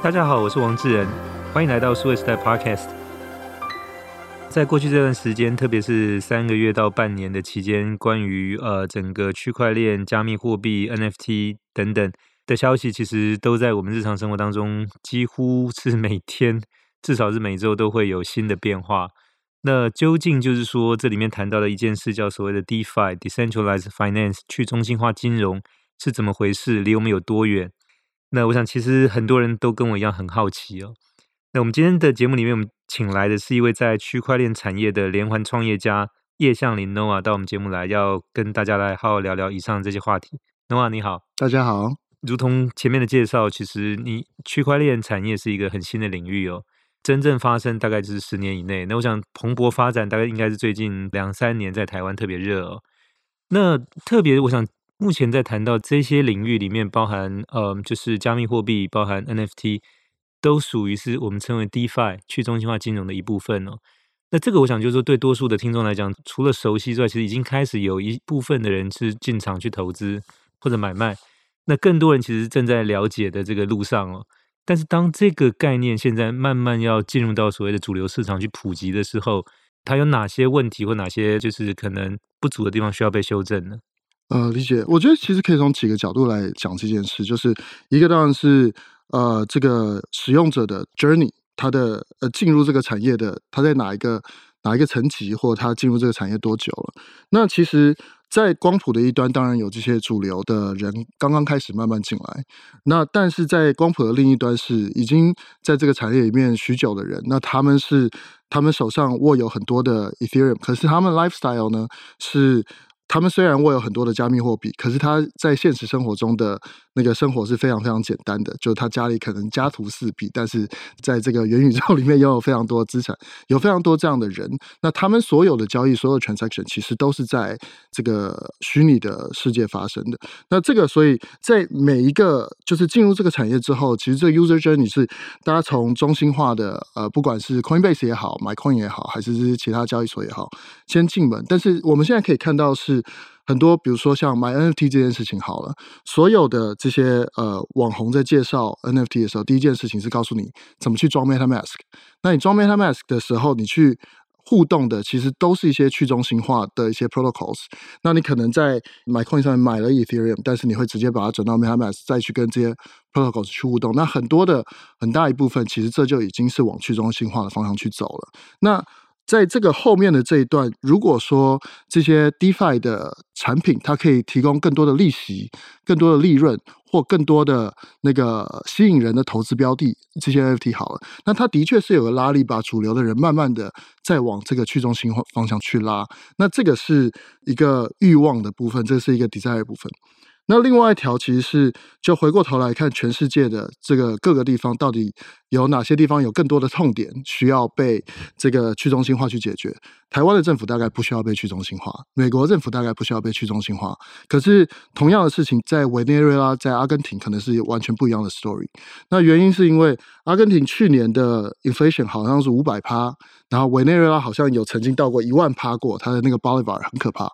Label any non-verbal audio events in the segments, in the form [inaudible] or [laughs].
大家好，我是王志仁，欢迎来到数位时代 Podcast。在过去这段时间，特别是三个月到半年的期间，关于呃整个区块链、加密货币、NFT 等等的消息，其实都在我们日常生活当中，几乎是每天，至少是每周都会有新的变化。那究竟就是说，这里面谈到的一件事，叫所谓的 DeFi（Decentralized Finance） 去中心化金融是怎么回事？离我们有多远？那我想，其实很多人都跟我一样很好奇哦。那我们今天的节目里面，我们请来的是一位在区块链产业的连环创业家叶向林 Noah 到我们节目来，要跟大家来好好聊聊以上这些话题。Noah 你好，大家好。如同前面的介绍，其实你区块链产业是一个很新的领域哦，真正发生大概就是十年以内。那我想蓬勃发展大概应该是最近两三年在台湾特别热哦。那特别我想。目前在谈到这些领域里面，包含呃，就是加密货币，包含 NFT，都属于是我们称为 DeFi 去中心化金融的一部分哦。那这个我想就是说，对多数的听众来讲，除了熟悉之外，其实已经开始有一部分的人是进场去投资或者买卖。那更多人其实正在了解的这个路上哦。但是当这个概念现在慢慢要进入到所谓的主流市场去普及的时候，它有哪些问题或哪些就是可能不足的地方需要被修正呢？呃，理解。我觉得其实可以从几个角度来讲这件事，就是一个当然是呃，这个使用者的 journey，他的呃进入这个产业的，他在哪一个哪一个层级，或他进入这个产业多久了？那其实，在光谱的一端，当然有这些主流的人刚刚开始慢慢进来。那但是在光谱的另一端，是已经在这个产业里面许久的人，那他们是他们手上握有很多的 Ethereum，可是他们 lifestyle 呢是。他们虽然握有很多的加密货币，可是他在现实生活中的那个生活是非常非常简单的。就是他家里可能家徒四壁，但是在这个元宇宙里面拥有非常多的资产，有非常多这样的人。那他们所有的交易、所有 transaction 其实都是在这个虚拟的世界发生的。那这个，所以在每一个就是进入这个产业之后，其实这个 user journey 是大家从中心化的呃，不管是 Coinbase 也好，MyCoin 也好，还是其他交易所也好，先进门。但是我们现在可以看到是。很多，比如说像买 NFT 这件事情好了，所有的这些呃网红在介绍 NFT 的时候，第一件事情是告诉你怎么去装 MetaMask。那你装 MetaMask 的时候，你去互动的其实都是一些去中心化的一些 protocols。那你可能在 MyCoin 上面买了 Ethereum，但是你会直接把它转到 MetaMask，再去跟这些 protocols 去互动。那很多的很大一部分，其实这就已经是往去中心化的方向去走了。那在这个后面的这一段，如果说这些 DeFi 的产品，它可以提供更多的利息、更多的利润，或更多的那个吸引人的投资标的，这些 NFT 好了，那它的确是有个拉力，把主流的人慢慢的再往这个去中心化方向去拉。那这个是一个欲望的部分，这是一个 desire 部分。那另外一条其实是，就回过头来看全世界的这个各个地方，到底有哪些地方有更多的痛点需要被这个去中心化去解决？台湾的政府大概不需要被去中心化，美国政府大概不需要被去中心化。可是同样的事情在委内瑞拉、在阿根廷可能是完全不一样的 story。那原因是因为阿根廷去年的 inflation 好像是五百趴，然后委内瑞拉好像有曾经到过一万趴过，它的那个 bolivar 很可怕。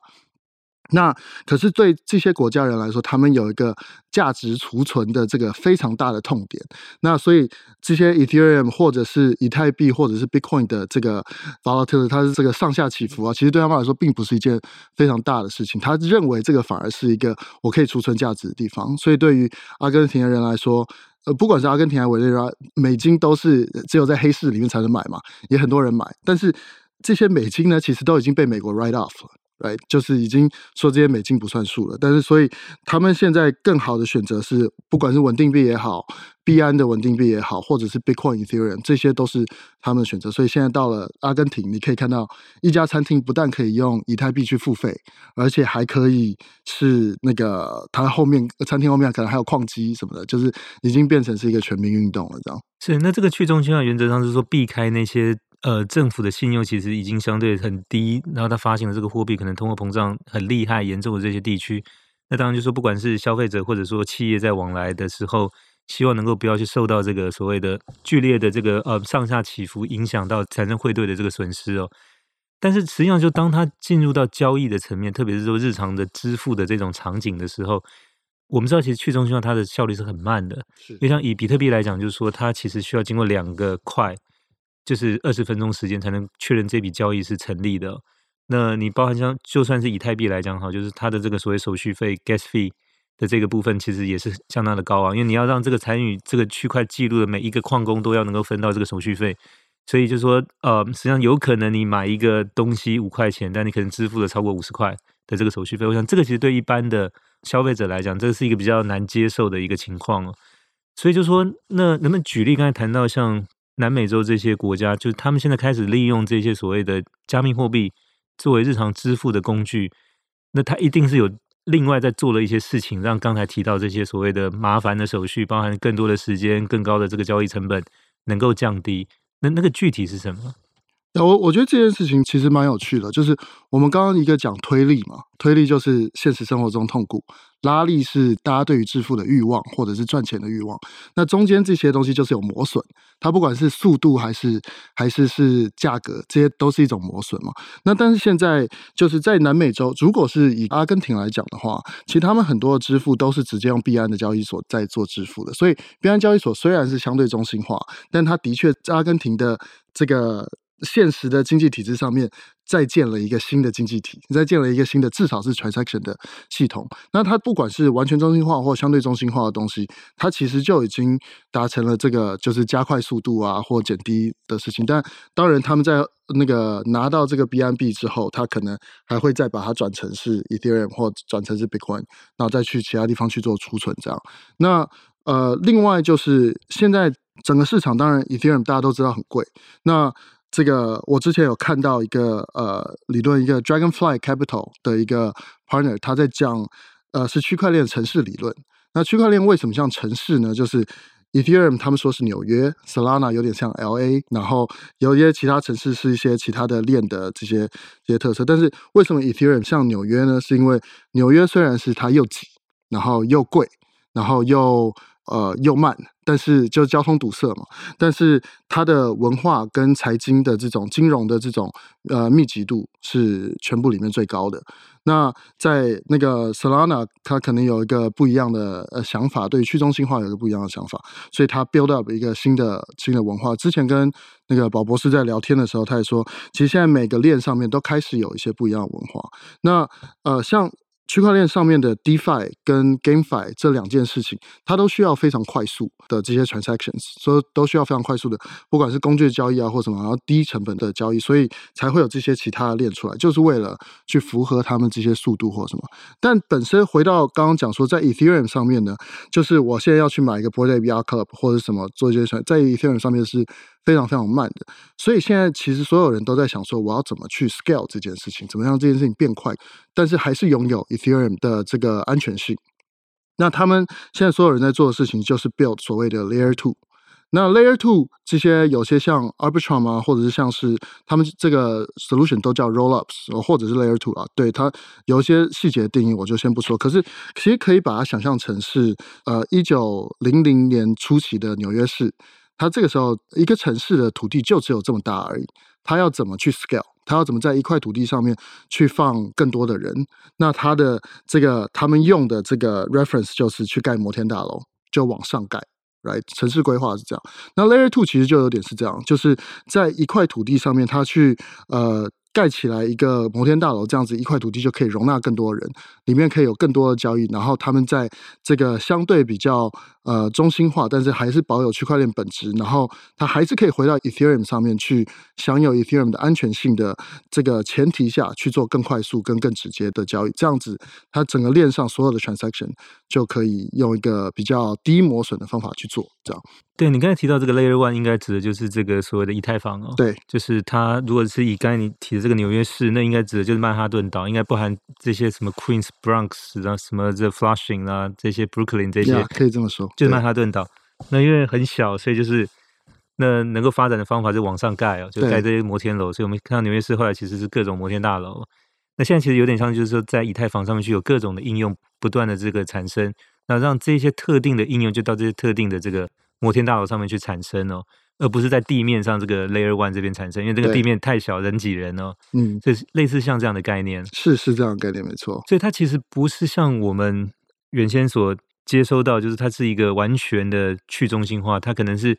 那可是对这些国家人来说，他们有一个价值储存的这个非常大的痛点。那所以这些 Ethereum 或者是以太币或者是 Bitcoin 的这个 volatility，它是这个上下起伏啊，其实对他们来说并不是一件非常大的事情。他认为这个反而是一个我可以储存价值的地方。所以对于阿根廷的人来说，呃，不管是阿根廷还是委内瑞拉，美金都是只有在黑市里面才能买嘛，也很多人买。但是这些美金呢，其实都已经被美国 write off 了。对，就是已经说这些美金不算数了，但是所以他们现在更好的选择是，不管是稳定币也好，币安的稳定币也好，或者是 Bitcoin、Ethereum，这些都是他们的选择。所以现在到了阿根廷，你可以看到一家餐厅不但可以用以太币去付费，而且还可以是那个它后面餐厅后面可能还有矿机什么的，就是已经变成是一个全民运动了，这样。是，那这个去中心化原则上是说避开那些。呃，政府的信用其实已经相对很低，然后他发行的这个货币可能通货膨胀很厉害、严重的这些地区，那当然就说，不管是消费者或者说企业在往来的时候，希望能够不要去受到这个所谓的剧烈的这个呃上下起伏影响到产生汇兑的这个损失哦。但是实际上，就当他进入到交易的层面，特别是说日常的支付的这种场景的时候，我们知道，其实去中心化它的效率是很慢的。是，因为像以比特币来讲，就是说它其实需要经过两个块，就是二十分钟时间才能确认这笔交易是成立的。那你包含像就算是以太币来讲，哈，就是它的这个所谓手续费 gas fee 的这个部分，其实也是相当的高昂，因为你要让这个参与这个区块记录的每一个矿工都要能够分到这个手续费，所以就说，呃，实际上有可能你买一个东西五块钱，但你可能支付了超过五十块的这个手续费。我想这个其实对一般的消费者来讲，这是一个比较难接受的一个情况哦。所以就说，那能不能举例？刚才谈到像南美洲这些国家，就是他们现在开始利用这些所谓的加密货币。作为日常支付的工具，那他一定是有另外在做了一些事情，让刚才提到这些所谓的麻烦的手续，包含更多的时间、更高的这个交易成本，能够降低。那那个具体是什么？我我觉得这件事情其实蛮有趣的，就是我们刚刚一个讲推力嘛，推力就是现实生活中痛苦，拉力是大家对于致富的欲望或者是赚钱的欲望，那中间这些东西就是有磨损，它不管是速度还是还是是价格，这些都是一种磨损嘛。那但是现在就是在南美洲，如果是以阿根廷来讲的话，其实他们很多的支付都是直接用币安的交易所在做支付的，所以币安交易所虽然是相对中心化，但它的确阿根廷的这个。现实的经济体制上面，再建了一个新的经济体，再建了一个新的，至少是 transaction 的系统。那它不管是完全中心化或相对中心化的东西，它其实就已经达成了这个就是加快速度啊或减低的事情。但当然，他们在那个拿到这个 BNB 之后，他可能还会再把它转成是 Ethereum 或转成是 Bitcoin，然后再去其他地方去做储存这样。那呃，另外就是现在整个市场，当然 Ethereum 大家都知道很贵。那这个我之前有看到一个呃理论，一个 Dragonfly Capital 的一个 partner，他在讲呃是区块链城市理论。那区块链为什么像城市呢？就是 Ethereum 他们说是纽约，Solana 有点像 LA，然后有一些其他城市是一些其他的链的这些这些特色。但是为什么 Ethereum 像纽约呢？是因为纽约虽然是它又挤，然后又贵，然后又。呃，又慢，但是就交通堵塞嘛。但是它的文化跟财经的这种金融的这种呃密集度是全部里面最高的。那在那个 Solana，它可能有一个不一样的呃想法，对于去中心化有一个不一样的想法，所以它 build up 一个新的新的文化。之前跟那个宝博士在聊天的时候，他也说，其实现在每个链上面都开始有一些不一样的文化。那呃，像。区块链上面的 DeFi 跟 GameFi 这两件事情，它都需要非常快速的这些 transactions，所以都需要非常快速的，不管是工具交易啊或什么，然后低成本的交易，所以才会有这些其他的链出来，就是为了去符合他们这些速度或什么。但本身回到刚刚讲说，在 Ethereum 上面呢，就是我现在要去买一个 Bored Ape Yacht Club 或者什么做一些在 Ethereum 上面是。非常非常慢的，所以现在其实所有人都在想说，我要怎么去 scale 这件事情，怎么让这件事情变快，但是还是拥有 Ethereum 的这个安全性。那他们现在所有人在做的事情就是 build 所谓的 Layer Two。那 Layer Two 这些有些像 Arbitrum 啊，或者是像是他们这个 solution 都叫 Rollups，或者是 Layer Two 啊。对，它有一些细节定义，我就先不说。可是其实可以把它想象成是呃一九零零年初期的纽约市。它这个时候，一个城市的土地就只有这么大而已。它要怎么去 scale？它要怎么在一块土地上面去放更多的人？那它的这个他们用的这个 reference 就是去盖摩天大楼，就往上盖，right？城市规划是这样。那 Layer Two 其实就有点是这样，就是在一块土地上面，它去呃。盖起来一个摩天大楼，这样子一块土地就可以容纳更多人，里面可以有更多的交易，然后他们在这个相对比较呃中心化，但是还是保有区块链本质，然后它还是可以回到 Ethereum 上面去享有 Ethereum 的安全性的这个前提下去做更快速跟更直接的交易，这样子它整个链上所有的 transaction 就可以用一个比较低磨损的方法去做，这样。对，你刚才提到这个 Layer One，应该指的就是这个所谓的以太坊哦。对，就是它如果是以刚才你提的这个纽约市，那应该指的就是曼哈顿岛，应该不含这些什么 Queens、Bronx 啊，什么 The Flushing 啊，这些 Brooklyn 这些，可以这么说，就是曼哈顿岛。那因为很小，所以就是那能够发展的方法就往上盖哦，就盖这些摩天楼。所以我们看到纽约市后来其实是各种摩天大楼。那现在其实有点像，就是说在以太坊上面去有各种的应用不断的这个产生，那让这些特定的应用就到这些特定的这个。摩天大楼上面去产生哦，而不是在地面上这个 Layer One 这边产生，因为这个地面太小，人挤人哦。嗯，这是类似像这样的概念，是是这样的概念没错。所以它其实不是像我们原先所接收到，就是它是一个完全的去中心化，它可能是。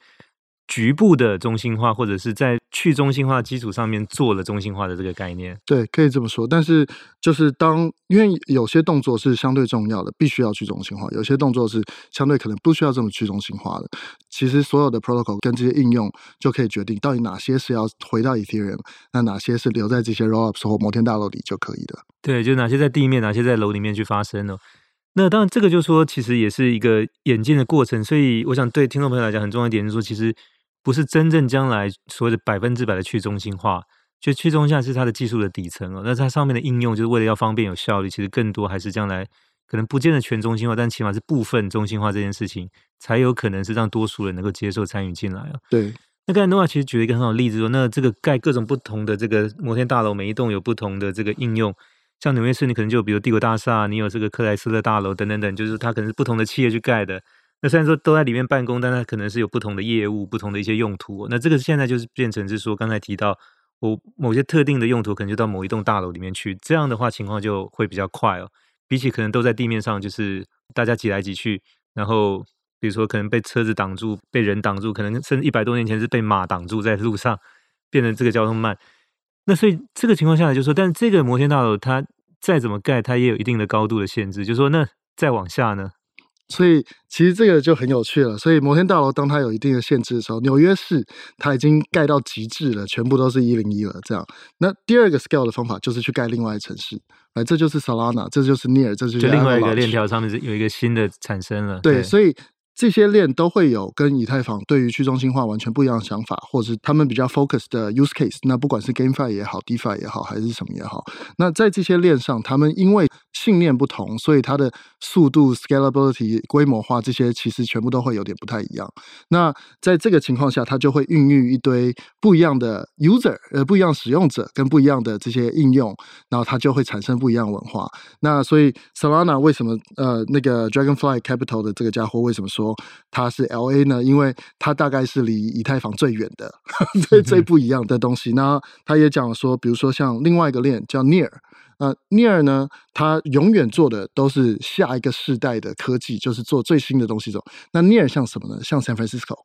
局部的中心化，或者是在去中心化基础上面做了中心化的这个概念，对，可以这么说。但是就是当因为有些动作是相对重要的，必须要去中心化；有些动作是相对可能不需要这么去中心化的。其实所有的 protocol 跟这些应用就可以决定到底哪些是要回到 Ethereum，那哪些是留在这些 rollups 或摩天大楼里就可以的。对，就哪些在地面，哪些在楼里面去发生呢？那当然，这个就是说其实也是一个演进的过程。所以我想对听众朋友来讲，很重要一点就是说，其实。不是真正将来所谓的百分之百的去中心化，就去中心化是它的技术的底层哦。那它上面的应用就是为了要方便有效率，其实更多还是将来可能不见得全中心化，但起码是部分中心化这件事情才有可能是让多数人能够接受参与进来啊。对，那刚才诺瓦其实举了一个很好的例子说，那这个盖各种不同的这个摩天大楼，每一栋有不同的这个应用，像纽约市你可能就比如帝国大厦，你有这个克莱斯勒大楼等等等，就是它可能是不同的企业去盖的。那虽然说都在里面办公，但它可能是有不同的业务、不同的一些用途。那这个现在就是变成是说，刚才提到我某些特定的用途，可能就到某一栋大楼里面去。这样的话，情况就会比较快哦。比起可能都在地面上，就是大家挤来挤去，然后比如说可能被车子挡住、被人挡住，可能甚至一百多年前是被马挡住在路上，变成这个交通慢。那所以这个情况下来就是说，但是这个摩天大楼它再怎么盖，它也有一定的高度的限制。就是说，那再往下呢？所以其实这个就很有趣了。所以摩天大楼当它有一定的限制的时候，纽约市它已经盖到极致了，全部都是一零一了。这样，那第二个 scale 的方法就是去盖另外一城市，来，这就是 Solana，这就是 Near，这就是就另外一个链条上面是有一个新的产生了。对，对所以。这些链都会有跟以太坊对于去中心化完全不一样的想法，或者是他们比较 focus 的 use case。那不管是 GameFi 也好，DeFi 也好，还是什么也好，那在这些链上，他们因为信念不同，所以它的速度、scalability、规模化这些其实全部都会有点不太一样。那在这个情况下，它就会孕育一堆不一样的 user，呃，不一样使用者跟不一样的这些应用，然后它就会产生不一样文化。那所以 Solana 为什么呃那个 Dragonfly Capital 的这个家伙为什么说？说它是 LA 呢，因为它大概是离以太坊最远的，[laughs] 最最不一样的东西。那他也讲说，比如说像另外一个链叫 Near，呃，Near 呢，它永远做的都是下一个世代的科技，就是做最新的东西走。那 Near 像什么呢？像 San Francisco。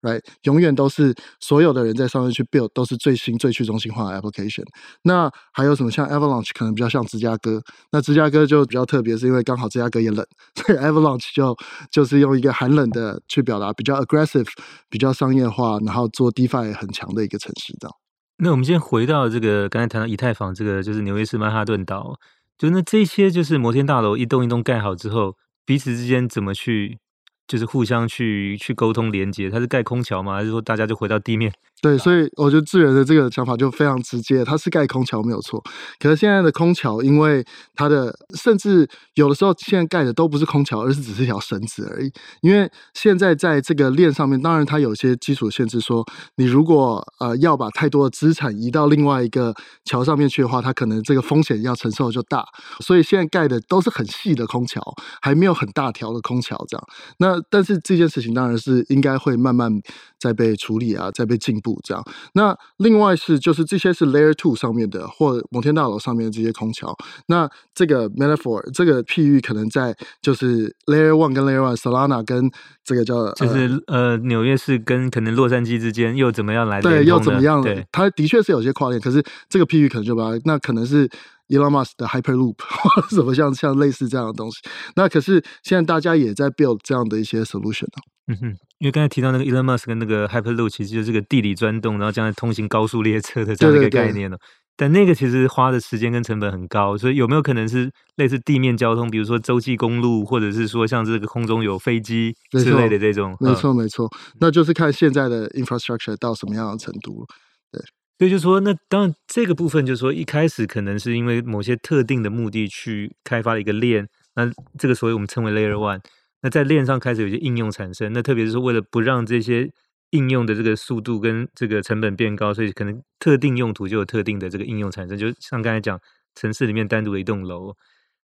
Right，永远都是所有的人在上面去 build，都是最新最去中心化的 application。那还有什么像 Avalanche，可能比较像芝加哥。那芝加哥就比较特别，是因为刚好芝加哥也冷，[laughs] 所以 Avalanche 就就是用一个寒冷的去表达，比较 aggressive，比较商业化，然后做 DeFi 很强的一个城市。这样。那我们先回到这个刚才谈到以太坊，这个就是纽约市曼哈顿岛，就那这些就是摩天大楼一栋一栋盖好之后，彼此之间怎么去？就是互相去去沟通连接，它是盖空桥吗？还是说大家就回到地面？对，所以我觉得智元的这个想法就非常直接，它是盖空桥没有错。可是现在的空桥，因为它的甚至有的时候现在盖的都不是空桥，而是只是一条绳子而已。因为现在在这个链上面，当然它有些基础限制，说你如果呃要把太多的资产移到另外一个桥上面去的话，它可能这个风险要承受就大。所以现在盖的都是很细的空桥，还没有很大条的空桥这样。那但是这件事情当然是应该会慢慢再被处理啊，在被进步。这样，那另外是就是这些是 Layer Two 上面的，或摩天大楼上面的这些空桥。那这个 metaphor 这个譬喻可能在就是 Layer One 跟 Layer One Solana 跟这个叫就是呃纽约市跟可能洛杉矶之间又怎么样来对又怎么样？对，它的确是有些跨链，可是这个譬喻可能就把那可能是 Elon Musk 的 Hyperloop 或者什么像像类似这样的东西。那可是现在大家也在 build 这样的一些 solution 嗯哼，因为刚才提到那个 Elon Musk 跟那个 Hyperloop，其实就是个地理钻洞，然后将来通行高速列车的这样一个概念了。但那个其实花的时间跟成本很高，所以有没有可能是类似地面交通，比如说洲际公路，或者是说像这个空中有飞机之类的这种？没错，没错，那就是看现在的 infrastructure 到什么样的程度。对，所以就说，那当然这个部分就是说，一开始可能是因为某些特定的目的去开发了一个链，那这个所谓我们称为 Layer One。那在链上开始有些应用产生，那特别是为了不让这些应用的这个速度跟这个成本变高，所以可能特定用途就有特定的这个应用产生。就像刚才讲，城市里面单独的一栋楼，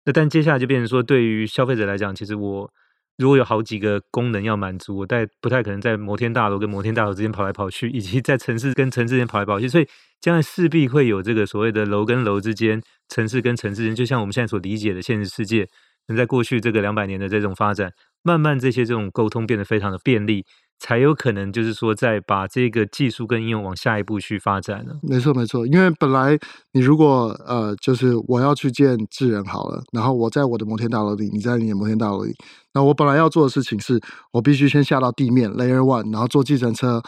那但接下来就变成说，对于消费者来讲，其实我如果有好几个功能要满足，我带不太可能在摩天大楼跟摩天大楼之间跑来跑去，以及在城市跟城市间跑来跑去，所以将来势必会有这个所谓的楼跟楼之间、城市跟城市之间，就像我们现在所理解的现实世界。在过去这个两百年的这种发展，慢慢这些这种沟通变得非常的便利。才有可能，就是说，再把这个技术跟应用往下一步去发展了。没错，没错。因为本来你如果呃，就是我要去见智人好了，然后我在我的摩天大楼里，你在你的摩天大楼里，那我本来要做的事情是，我必须先下到地面 Layer One，然后坐计程车。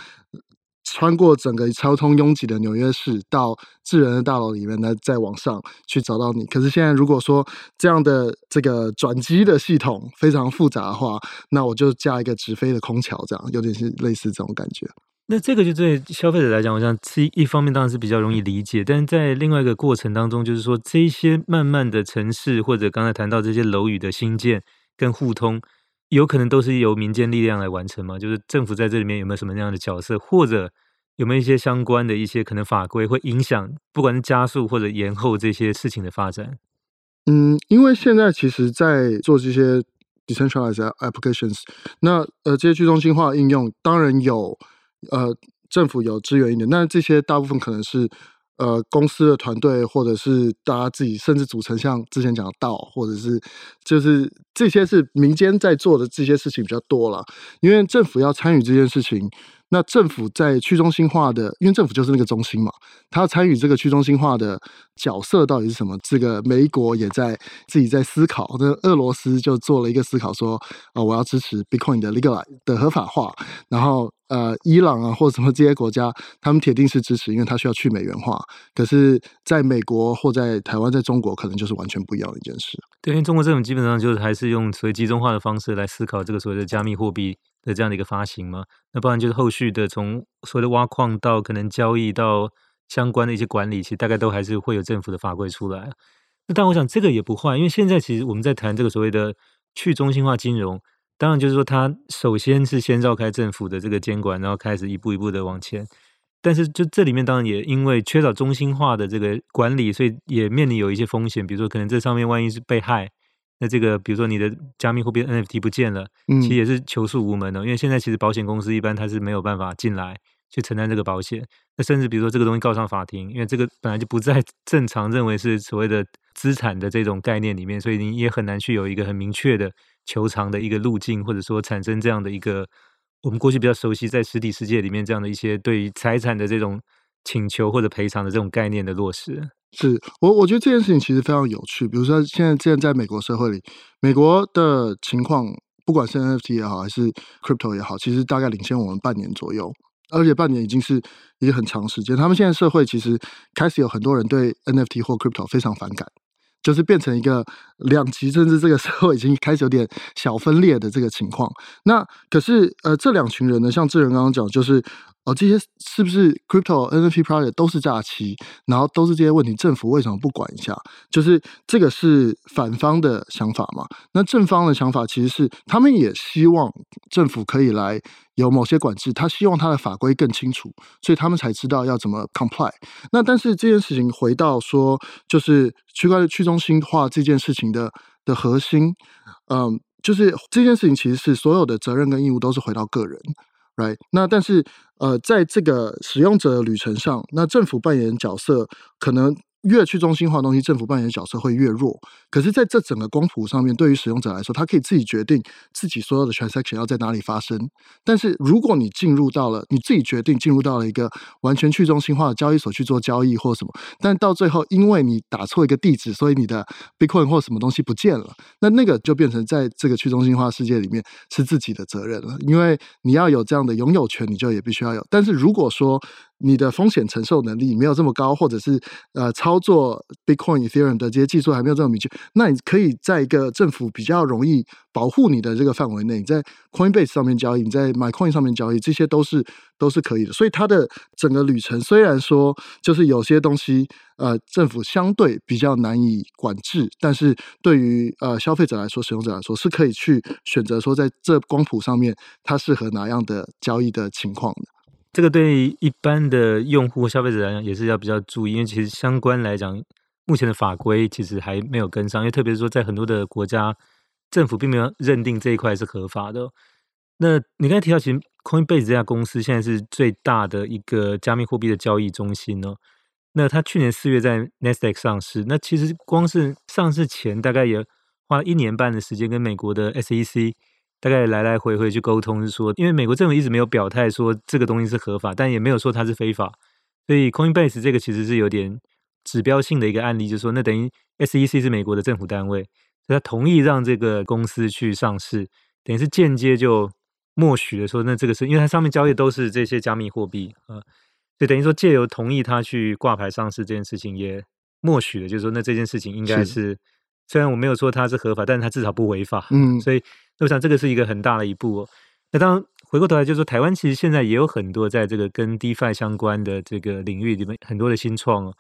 穿过整个交通拥挤的纽约市，到智人的大楼里面呢，再往上去找到你。可是现在，如果说这样的这个转机的系统非常复杂的话，那我就架一个直飞的空桥，这样有点是类似这种感觉。那这个就对消费者来讲，我想是一方面当然是比较容易理解，但是在另外一个过程当中，就是说这些慢慢的城市或者刚才谈到这些楼宇的兴建跟互通。有可能都是由民间力量来完成吗？就是政府在这里面有没有什么样的角色，或者有没有一些相关的一些可能法规会影响，不管是加速或者延后这些事情的发展？嗯，因为现在其实，在做这些 decentralized applications，那呃这些去中心化应用，当然有呃政府有支援一点，但这些大部分可能是。呃，公司的团队，或者是大家自己，甚至组成像之前讲的道，或者是就是这些是民间在做的这些事情比较多了，因为政府要参与这件事情。那政府在去中心化的，因为政府就是那个中心嘛，他参与这个去中心化的角色到底是什么？这个美国也在自己在思考，那俄罗斯就做了一个思考说，说、呃、啊，我要支持 Bitcoin 的 legal 的合法化，然后呃，伊朗啊或者什么这些国家，他们铁定是支持，因为他需要去美元化。可是在美国或在台湾，在中国，可能就是完全不一样的一件事。对，因为中国政府基本上就是还是用所谓集中化的方式来思考这个所谓的加密货币。的这样的一个发行嘛，那不然就是后续的从所谓的挖矿到可能交易到相关的一些管理，其实大概都还是会有政府的法规出来。那但我想这个也不坏，因为现在其实我们在谈这个所谓的去中心化金融，当然就是说它首先是先绕开政府的这个监管，然后开始一步一步的往前。但是就这里面当然也因为缺少中心化的这个管理，所以也面临有一些风险，比如说可能这上面万一是被害。那这个，比如说你的加密货币 NFT 不见了，其实也是求诉无门的，嗯，因为现在其实保险公司一般它是没有办法进来去承担这个保险。那甚至比如说这个东西告上法庭，因为这个本来就不在正常认为是所谓的资产的这种概念里面，所以你也很难去有一个很明确的求偿的一个路径，或者说产生这样的一个我们过去比较熟悉在实体世界里面这样的一些对于财产的这种请求或者赔偿的这种概念的落实。是我，我觉得这件事情其实非常有趣。比如说，现在现在在美国社会里，美国的情况，不管是 NFT 也好，还是 Crypto 也好，其实大概领先我们半年左右，而且半年已经是一个很长时间。他们现在社会其实开始有很多人对 NFT 或 Crypto 非常反感，就是变成一个两极，甚至这个社会已经开始有点小分裂的这个情况。那可是呃，这两群人呢，像智仁刚刚讲，就是。哦，这些是不是 crypto NFT project 都是诈欺？然后都是这些问题，政府为什么不管一下？就是这个是反方的想法嘛？那正方的想法其实是，他们也希望政府可以来有某些管制，他希望他的法规更清楚，所以他们才知道要怎么 comply。那但是这件事情回到说，就是区块链去中心化这件事情的的核心，嗯，就是这件事情其实是所有的责任跟义务都是回到个人。Right，那但是呃，在这个使用者的旅程上，那政府扮演角色可能。越去中心化的东西，政府扮演的角色会越弱。可是，在这整个光谱上面，对于使用者来说，他可以自己决定自己所有的 transaction 要在哪里发生。但是，如果你进入到了你自己决定进入到了一个完全去中心化的交易所去做交易或什么，但到最后因为你打错一个地址，所以你的 Bitcoin 或什么东西不见了，那那个就变成在这个去中心化世界里面是自己的责任了。因为你要有这样的拥有权，你就也必须要有。但是如果说你的风险承受能力没有这么高，或者是呃操作 Bitcoin、Ethereum 的这些技术还没有这么明确，那你可以在一个政府比较容易保护你的这个范围内，你在 Coinbase 上面交易，你在 MyCoin 上面交易，这些都是都是可以的。所以它的整个旅程虽然说就是有些东西呃政府相对比较难以管制，但是对于呃消费者来说、使用者来说是可以去选择说在这光谱上面它适合哪样的交易的情况的。这个对一般的用户、消费者来讲也是要比较注意，因为其实相关来讲，目前的法规其实还没有跟上，因为特别是说在很多的国家，政府并没有认定这一块是合法的。那你刚才提到，其实 Coinbase 这家公司现在是最大的一个加密货币的交易中心哦。那它去年四月在 Nasdaq 上市，那其实光是上市前大概也花了一年半的时间跟美国的 SEC 大概来来回回去沟通，是说，因为美国政府一直没有表态说这个东西是合法，但也没有说它是非法，所以 Coinbase 这个其实是有点指标性的一个案例，就是说，那等于 SEC 是美国的政府单位，他同意让这个公司去上市，等于是间接就默许了说，那这个是因为它上面交易都是这些加密货币啊，就等于说借由同意他去挂牌上市这件事情也默许了，就是说，那这件事情应该是。虽然我没有说它是合法，但是它至少不违法。嗯，所以我想这个是一个很大的一步哦。那当然回过头来就是说，台湾其实现在也有很多在这个跟 DeFi 相关的这个领域里面很多的新创哦。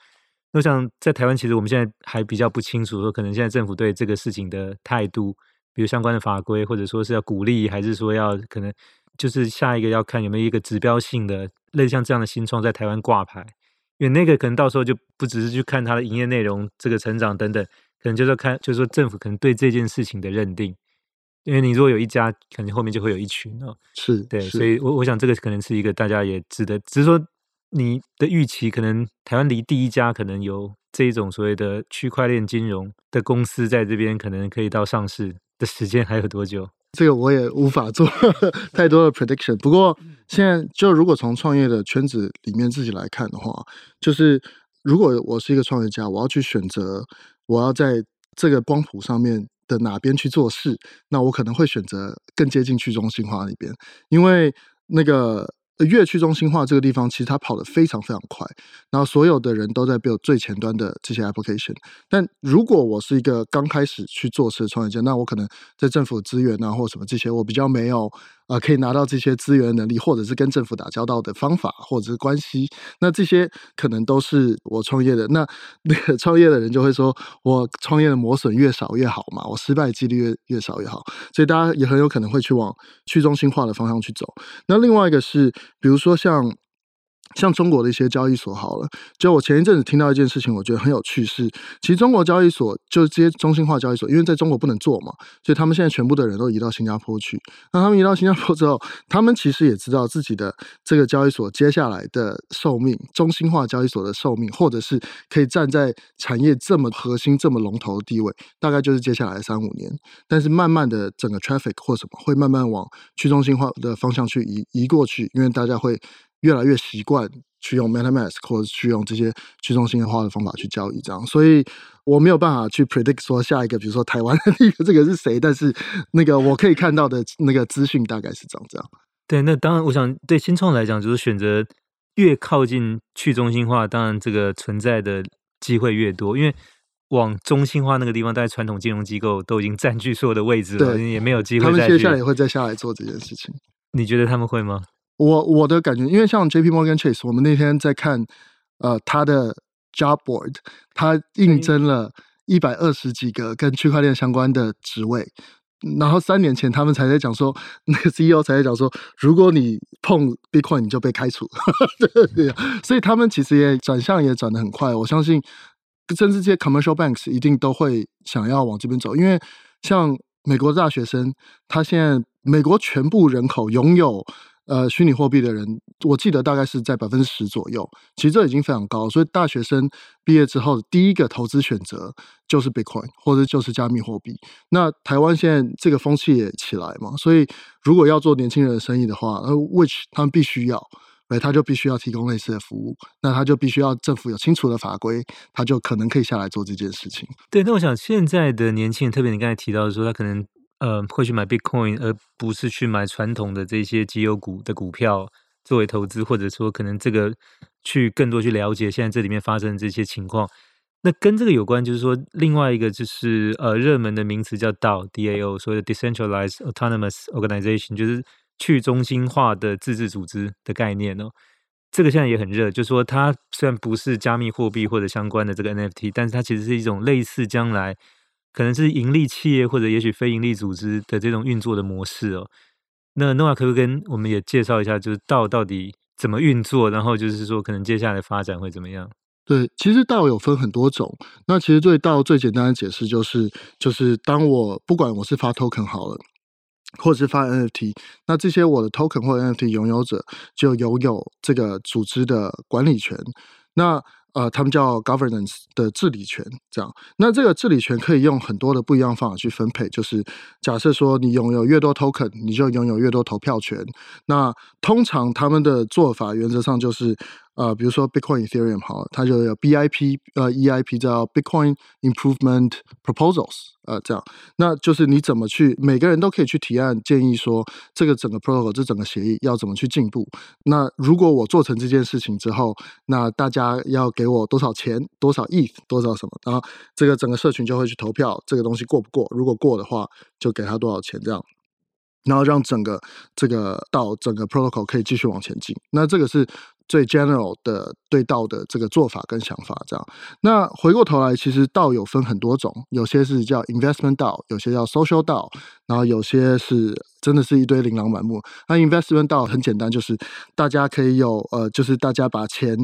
那我想在台湾其实我们现在还比较不清楚说，可能现在政府对这个事情的态度，比如相关的法规，或者说是要鼓励，还是说要可能就是下一个要看有没有一个指标性的类似像这样的新创在台湾挂牌，因为那个可能到时候就不只是去看它的营业内容、这个成长等等。可能就是看，就是说政府可能对这件事情的认定，因为你如果有一家，可能后面就会有一群哦。是对，是所以我我想这个可能是一个大家也值得，只是说你的预期，可能台湾离第一家可能有这一种所谓的区块链金融的公司在这边，可能可以到上市的时间还有多久？这个我也无法做 [laughs] 太多的 prediction。不过现在就如果从创业的圈子里面自己来看的话，就是如果我是一个创业家，我要去选择。我要在这个光谱上面的哪边去做事，那我可能会选择更接近去中心化那边，因为那个。越去中心化这个地方，其实它跑得非常非常快，然后所有的人都在 build 最前端的这些 application。但如果我是一个刚开始去做事的创业家，那我可能在政府资源啊或什么这些，我比较没有啊、可以拿到这些资源能力，或者是跟政府打交道的方法或者是关系。那这些可能都是我创业的。那那个创业的人就会说，我创业的磨损越少越好嘛，我失败几率越越少越好。所以大家也很有可能会去往去中心化的方向去走。那另外一个是。比如说像像中国的一些交易所好了，就我前一阵子听到一件事情，我觉得很有趣是，其实中国交易所就是这些中心化交易所，因为在中国不能做嘛，所以他们现在全部的人都移到新加坡去。那他们移到新加坡之后，他们其实也知道自己的这个交易所接下来的寿命，中心化交易所的寿命，或者是可以站在产业这么核心、这么龙头的地位，大概就是接下来三五年。但是慢慢的，整个 traffic 或什么会慢慢往去中心化的方向去移移过去，因为大家会。越来越习惯去用 MetaMask 或者去用这些去中心化的方法去交易，这样，所以我没有办法去 predict 说下一个，比如说台湾的那个这个是谁，但是那个我可以看到的那个资讯大概是长这样。对，那当然，我想对新创来讲，就是选择越靠近去中心化，当然这个存在的机会越多，因为往中心化那个地方，大概传统金融机构都已经占据所有的位置了，也没有机会。他们接下来也会再下来做这件事情。你觉得他们会吗？我我的感觉，因为像 J P Morgan Chase，我们那天在看，呃，他的 job board，他应征了一百二十几个跟区块链相关的职位，然后三年前他们才在讲说，那个 CEO 才在讲说，如果你碰 Bitcoin，你就被开除。[laughs] 对对对，所以他们其实也转向也转的很快，我相信，甚至这些 commercial banks 一定都会想要往这边走，因为像美国的大学生，他现在美国全部人口拥有。呃，虚拟货币的人，我记得大概是在百分之十左右。其实这已经非常高，所以大学生毕业之后，第一个投资选择就是 Bitcoin 或者就是加密货币。那台湾现在这个风气也起来嘛，所以如果要做年轻人的生意的话，呃，which 他们必须要，哎，他就必须要提供类似的服务，那他就必须要政府有清楚的法规，他就可能可以下来做这件事情。对，那我想现在的年轻人，特别你刚才提到的说，他可能。呃，会去买 Bitcoin，而不是去买传统的这些绩优股的股票作为投资，或者说可能这个去更多去了解现在这里面发生的这些情况。那跟这个有关，就是说另外一个就是呃热门的名词叫 DAO，DAO，所谓的 Decentralized Autonomous Organization，就是去中心化的自治组织的概念哦。这个现在也很热，就是说它虽然不是加密货币或者相关的这个 NFT，但是它其实是一种类似将来。可能是盈利企业或者也许非盈利组织的这种运作的模式哦。那 Noah 可不可以跟我们也介绍一下，就是 DAO 到底怎么运作？然后就是说，可能接下来发展会怎么样？对，其实 DAO 有分很多种。那其实对 DAO 最简单的解释就是，就是当我不管我是发 token 好了，或者是发 NFT，那这些我的 token 或 NFT 拥有者就拥有这个组织的管理权。那呃，他们叫 governance 的治理权，这样。那这个治理权可以用很多的不一样方法去分配，就是假设说你拥有越多 token，你就拥有越多投票权。那通常他们的做法原则上就是。呃，比如说 Bitcoin Ethereum 好，它就有 BIP 呃 EIP 叫 Bitcoin Improvement Proposals 呃这样，那就是你怎么去每个人都可以去提案建议说这个整个 protocol 这整个协议要怎么去进步。那如果我做成这件事情之后，那大家要给我多少钱，多少 ETH，多少什么，然后这个整个社群就会去投票，这个东西过不过？如果过的话，就给他多少钱这样。然后让整个这个到整个 protocol 可以继续往前进，那这个是最 general 的对道的这个做法跟想法。这样，那回过头来，其实道有分很多种，有些是叫 investment 道，有些叫 social 道，然后有些是真的是一堆琳琅满目。那 investment 道很简单，就是大家可以有呃，就是大家把钱。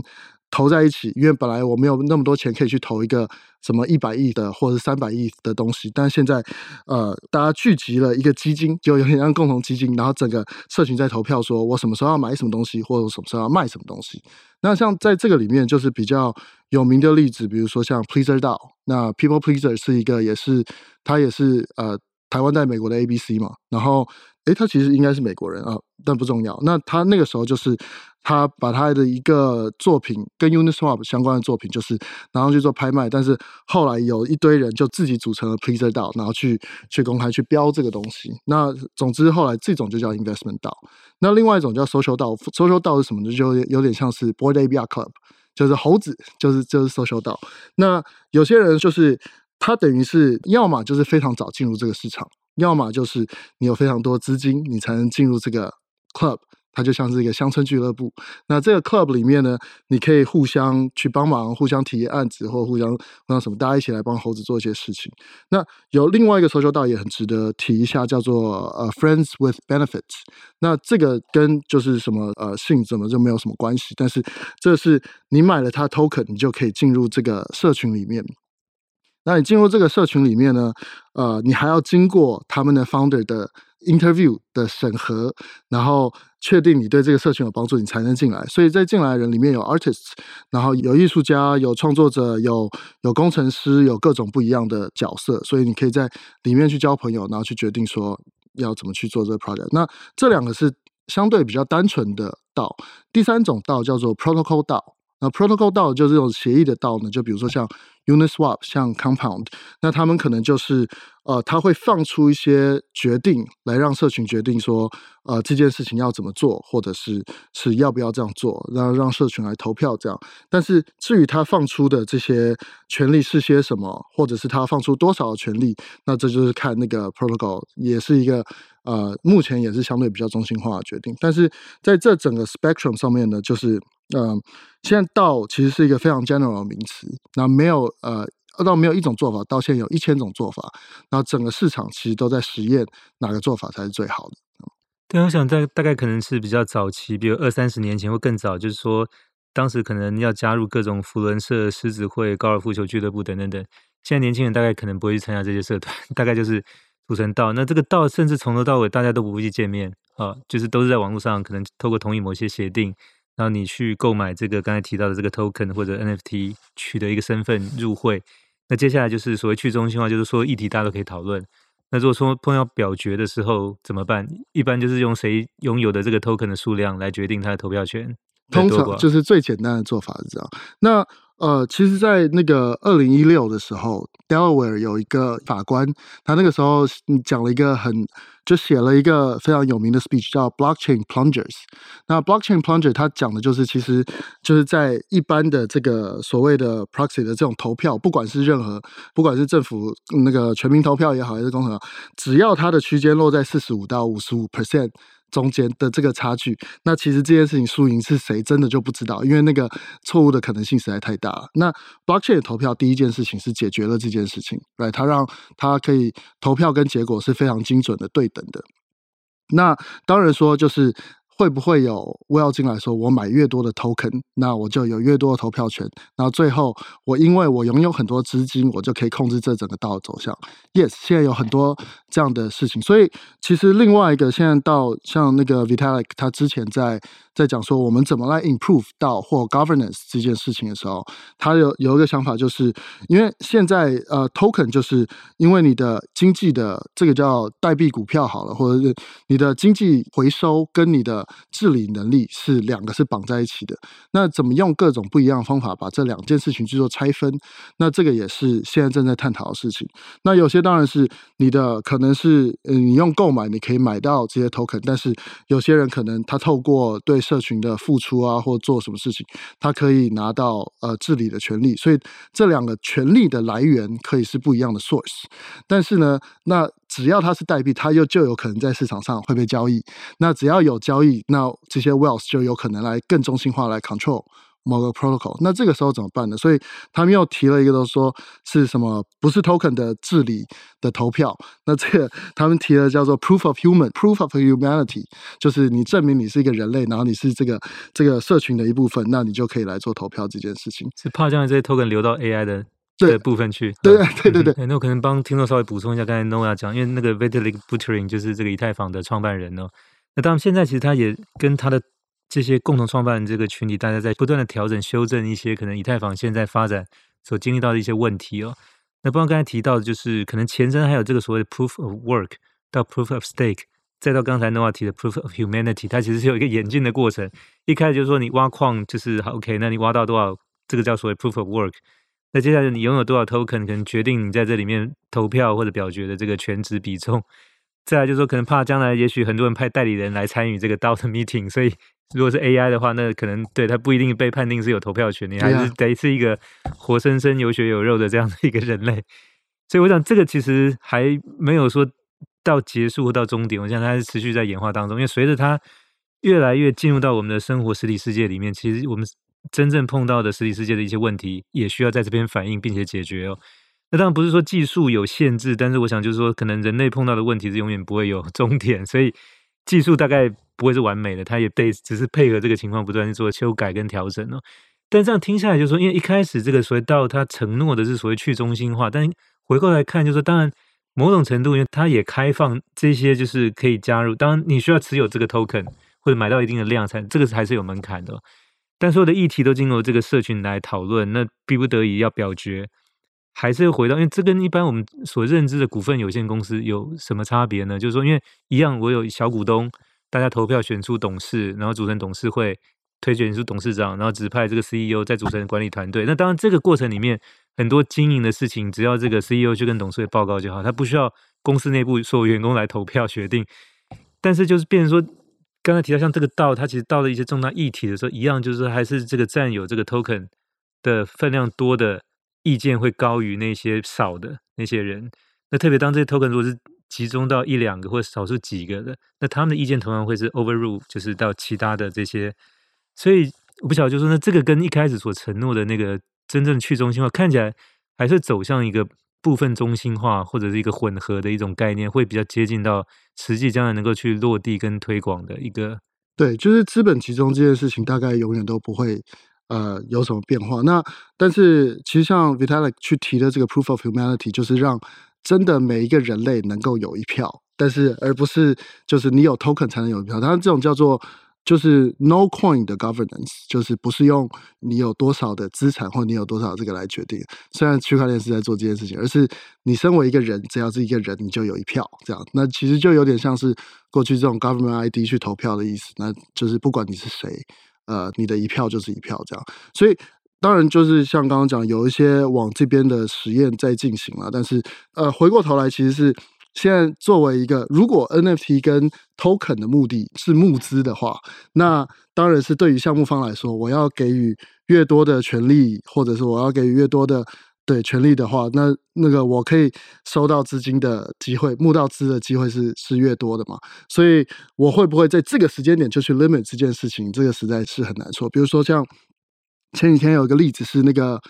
投在一起，因为本来我没有那么多钱可以去投一个什么一百亿的或者三百亿的东西，但现在，呃，大家聚集了一个基金，就有点像共同基金，然后整个社群在投票，说我什么时候要买什么东西，或者什么时候要卖什么东西。那像在这个里面，就是比较有名的例子，比如说像 Pleaser DAO，那 People Pleaser 是一个，也是它也是呃台湾在美国的 ABC 嘛，然后。诶，他其实应该是美国人啊，但不重要。那他那个时候就是他把他的一个作品跟 Uniswap 相关的作品，就是拿上去做拍卖。但是后来有一堆人就自己组成了 Pleasr DAO，然后去去公开去标这个东西。那总之后来这种就叫 Investment DAO。那另外一种叫 Social DAO，Social DAO 是什么呢？就有点像是 Bored Ape Yacht Club，就是猴子，就是就是 Social DAO。那有些人就是他等于是要么就是非常早进入这个市场。要么就是你有非常多资金，你才能进入这个 club，它就像是一个乡村俱乐部。那这个 club 里面呢，你可以互相去帮忙，互相提案子，或互相互相什么，大家一起来帮猴子做一些事情。那有另外一个 social DAO 也很值得提一下，叫做呃 Friends with Benefits。那这个跟就是什么呃性怎么就没有什么关系，但是这是你买了它 token，你就可以进入这个社群里面。那你进入这个社群里面呢，呃，你还要经过他们的 founder 的 interview 的审核，然后确定你对这个社群有帮助，你才能进来。所以在进来的人里面有 artists，然后有艺术家、有创作者、有有工程师，有各种不一样的角色。所以你可以在里面去交朋友，然后去决定说要怎么去做这个 project。那这两个是相对比较单纯的道。第三种道叫做 protocol 道。那 protocol 道就是这种协议的道呢，就比如说像 Uniswap、像 Compound，那他们可能就是呃，他会放出一些决定来让社群决定说，呃，这件事情要怎么做，或者是是要不要这样做，然后让社群来投票这样。但是至于他放出的这些权利是些什么，或者是他放出多少的权利，那这就是看那个 protocol，也是一个呃，目前也是相对比较中心化的决定。但是在这整个 spectrum 上面呢，就是。嗯、现在道其实是一个非常 general 的名词，那没有呃，到没有一种做法，到现在有一千种做法，然后整个市场其实都在实验哪个做法才是最好的。对，我想在大概可能是比较早期，比如二三十年前或更早，就是说当时可能要加入各种福伦社、狮子会、高尔夫球俱乐部等等等。现在年轻人大概可能不会去参加这些社团，[laughs] 大概就是组成道。那这个道甚至从头到尾大家都不会去见面啊，就是都是在网络上，可能透过同意某些协定。然后你去购买这个刚才提到的这个 token 或者 NFT，取得一个身份入会。那接下来就是所谓去中心化，就是说议题大家都可以讨论。那如果说碰到表决的时候怎么办？一般就是用谁拥有的这个 token 的数量来决定他的投票权。通常就是最简单的做法是这样。那呃，其实，在那个二零一六的时候，Delaware 有一个法官，他那个时候讲了一个很，就写了一个非常有名的 speech，叫 Blockchain Plungers。那 Blockchain Plunger 他讲的就是，其实就是在一般的这个所谓的 proxy 的这种投票，不管是任何，不管是政府那个全民投票也好，还是公投，只要它的区间落在四十五到五十五 percent。中间的这个差距，那其实这件事情输赢是谁，真的就不知道，因为那个错误的可能性实在太大了。那 blockchain 投票第一件事情是解决了这件事情，对，它让它可以投票跟结果是非常精准的对等的。那当然说就是会不会有 Whale 进来说，我买越多的 token，那我就有越多的投票权。然后最后，我因为我拥有很多资金，我就可以控制这整个道走向。Yes，现在有很多这样的事情。所以其实另外一个，现在到像那个 Vitalik，他之前在在讲说我们怎么来 improve 到或 governance 这件事情的时候，他有有一个想法，就是因为现在呃 token 就是因为你的经济的这个叫代币股票好了，或者是你的经济回收跟你的治理能力是两个是绑在一起的，那怎么用各种不一样的方法把这两件事情去做拆分？那这个也是现在正在探讨的事情。那有些当然是你的可能是，嗯，你用购买你可以买到这些 token，但是有些人可能他透过对社群的付出啊，或做什么事情，他可以拿到呃治理的权利。所以这两个权利的来源可以是不一样的 source。但是呢，那只要它是代币，它又就有可能在市场上会被交易。那只要有交易，那这些 wealth 就有可能来更中心化来 control 某个 protocol。那这个时候怎么办呢？所以他们又提了一个，都说是什么不是 token 的治理的投票。那这个他们提了叫做 proof of human，proof of humanity，就是你证明你是一个人类，然后你是这个这个社群的一部分，那你就可以来做投票这件事情。是怕将来这些 token 流到 AI 的这个部分去？对对对对对。嗯、那我可能帮听众稍微补充一下，刚才 Noah 讲，因为那个 Vitalik Buterin 就是这个以太坊的创办人哦。那当然，现在其实他也跟他的这些共同创办人这个群体，大家在不断的调整、修正一些可能以太坊现在发展所经历到的一些问题哦。那包括刚才提到的，就是可能前身还有这个所谓的 Proof of Work 到 Proof of Stake，再到刚才 Noah 提的 Proof of Humanity，它其实是有一个演进的过程。一开始就是说你挖矿就是好 OK，那你挖到多少，这个叫所谓 Proof of Work。那接下来你拥有多少 Token，可能决定你在这里面投票或者表决的这个权值比重。再来就是说，可能怕将来也许很多人派代理人来参与这个 DAO 的 meeting，所以如果是 AI 的话，那可能对他不一定被判定是有投票权，你还是得是一个活生生有血有肉的这样的一个人类。所以我想这个其实还没有说到结束或到终点，我想它还是持续在演化当中。因为随着它越来越进入到我们的生活实体世界里面，其实我们真正碰到的实体世界的一些问题，也需要在这边反映并且解决哦。那当然不是说技术有限制，但是我想就是说，可能人类碰到的问题是永远不会有 [laughs] 终点，所以技术大概不会是完美的，它也得只是配合这个情况不断去做修改跟调整哦。但这样听下来，就是说，因为一开始这个所谓到他承诺的是所谓去中心化，但回过来看，就是说，当然某种程度，因为它也开放这些，就是可以加入，当然你需要持有这个 token 或者买到一定的量才，这个还是有门槛的。但所有的议题都经过这个社群来讨论，那逼不得已要表决。还是要回到，因为这跟一般我们所认知的股份有限公司有什么差别呢？就是说，因为一样，我有小股东，大家投票选出董事，然后组成董事会，推选出董事长，然后指派这个 CEO 再组成管理团队。那当然，这个过程里面很多经营的事情，只要这个 CEO 去跟董事会报告就好，他不需要公司内部所有员工来投票 [laughs] 决定。但是就是变成说，刚才提到像这个道，它其实到了一些重大议题的时候，一样就是还是这个占有这个 token 的分量多的。意见会高于那些少的那些人，那特别当这些 token 如果是集中到一两个或者少数几个的，那他们的意见同样会是 overrule，就是到其他的这些。所以我不晓得，就是说，那这个跟一开始所承诺的那个真正去中心化，看起来还是走向一个部分中心化或者是一个混合的一种概念，会比较接近到实际将来能够去落地跟推广的一个。对，就是资本集中这件事情，大概永远都不会。呃，有什么变化？那但是其实像 Vitalik 去提的这个 Proof of Humanity，就是让真的每一个人类能够有一票，但是而不是就是你有 Token 才能有一票。当然，这种叫做就是 No Coin 的 Governance，就是不是用你有多少的资产或你有多少这个来决定。虽然区块链是在做这件事情，而是你身为一个人，只要是一个人，你就有一票。这样，那其实就有点像是过去这种 Government ID 去投票的意思。那就是不管你是谁。呃，你的一票就是一票，这样，所以当然就是像刚刚讲，有一些往这边的实验在进行了，但是呃，回过头来，其实是现在作为一个，如果 NFT 跟 Token 的目的是募资的话，那当然是对于项目方来说，我要给予越多的权利，或者是我要给予越多的。对权利的话，那那个我可以收到资金的机会，募到资的机会是是越多的嘛？所以我会不会在这个时间点就去 limit 这件事情？这个实在是很难说。比如说像前几天有一个例子是那个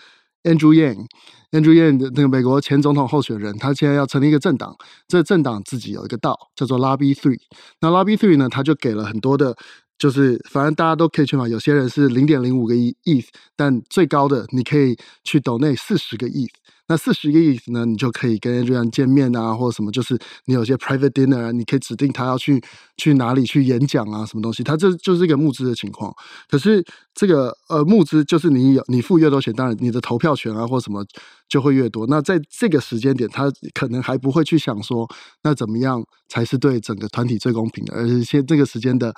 Andrew Yang，Andrew Yang 的那个美国前总统候选人，他现在要成立一个政党，这政党自己有一个道叫做 Lobby Three。那 Lobby Three 呢，他就给了很多的。就是反正大家都可以去嘛。有些人是零点零五个 ETH，但最高的你可以去 donate 四十个 ETH。那四十个 ETH 呢，你就可以跟 Adrian 见面啊，或者什么，就是你有些 private dinner，你可以指定他要去去哪里去演讲啊，什么东西，他这就是一个募资的情况。可是这个呃募资就是你有你付越多钱，当然你的投票权啊或什么就会越多。那在这个时间点，他可能还不会去想说，那怎么样才是对整个团体最公平的，而且现这个时间的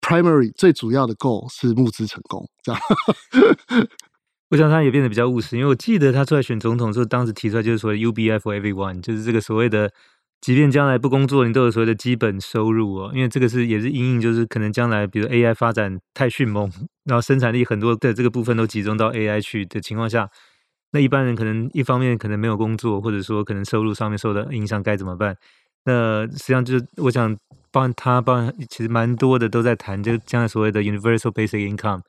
primary 最主要的 goal 是募资成功，这样。我想他也变得比较务实，因为我记得他出来选总统的时候，当时提出来就是说 UBI for everyone，就是这个所谓的，即便将来不工作，你都有所谓的基本收入哦。因为这个是也是因应，就是可能将来比如 AI 发展太迅猛，然后生产力很多的这个部分都集中到 AI 去的情况下，那一般人可能一方面可能没有工作，或者说可能收入上面受到影响，该怎么办？那实际上就是我想帮他帮，其实蛮多的都在谈，就将来所谓的 universal basic income。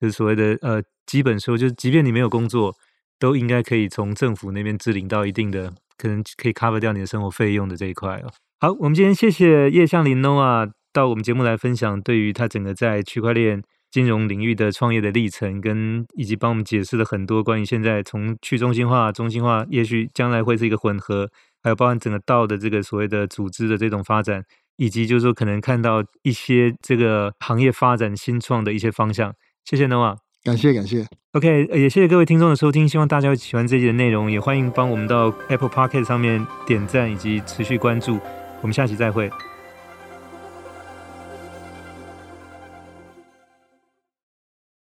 就是所谓的呃基本收入，就是即便你没有工作，都应该可以从政府那边支领到一定的，可能可以 cover 掉你的生活费用的这一块哦。好，我们今天谢谢叶向林 Noah 到我们节目来分享对于他整个在区块链金融领域的创业的历程，跟以及帮我们解释了很多关于现在从去中心化、中心化，也许将来会是一个混合，还有包含整个道的这个所谓的组织的这种发展，以及就是说可能看到一些这个行业发展新创的一些方向。谢谢 Noah，感谢感谢。OK，也谢谢各位听众的收听，希望大家会喜欢这集的内容，也欢迎帮我们到 Apple p o c k e t 上面点赞以及持续关注。我们下期再会。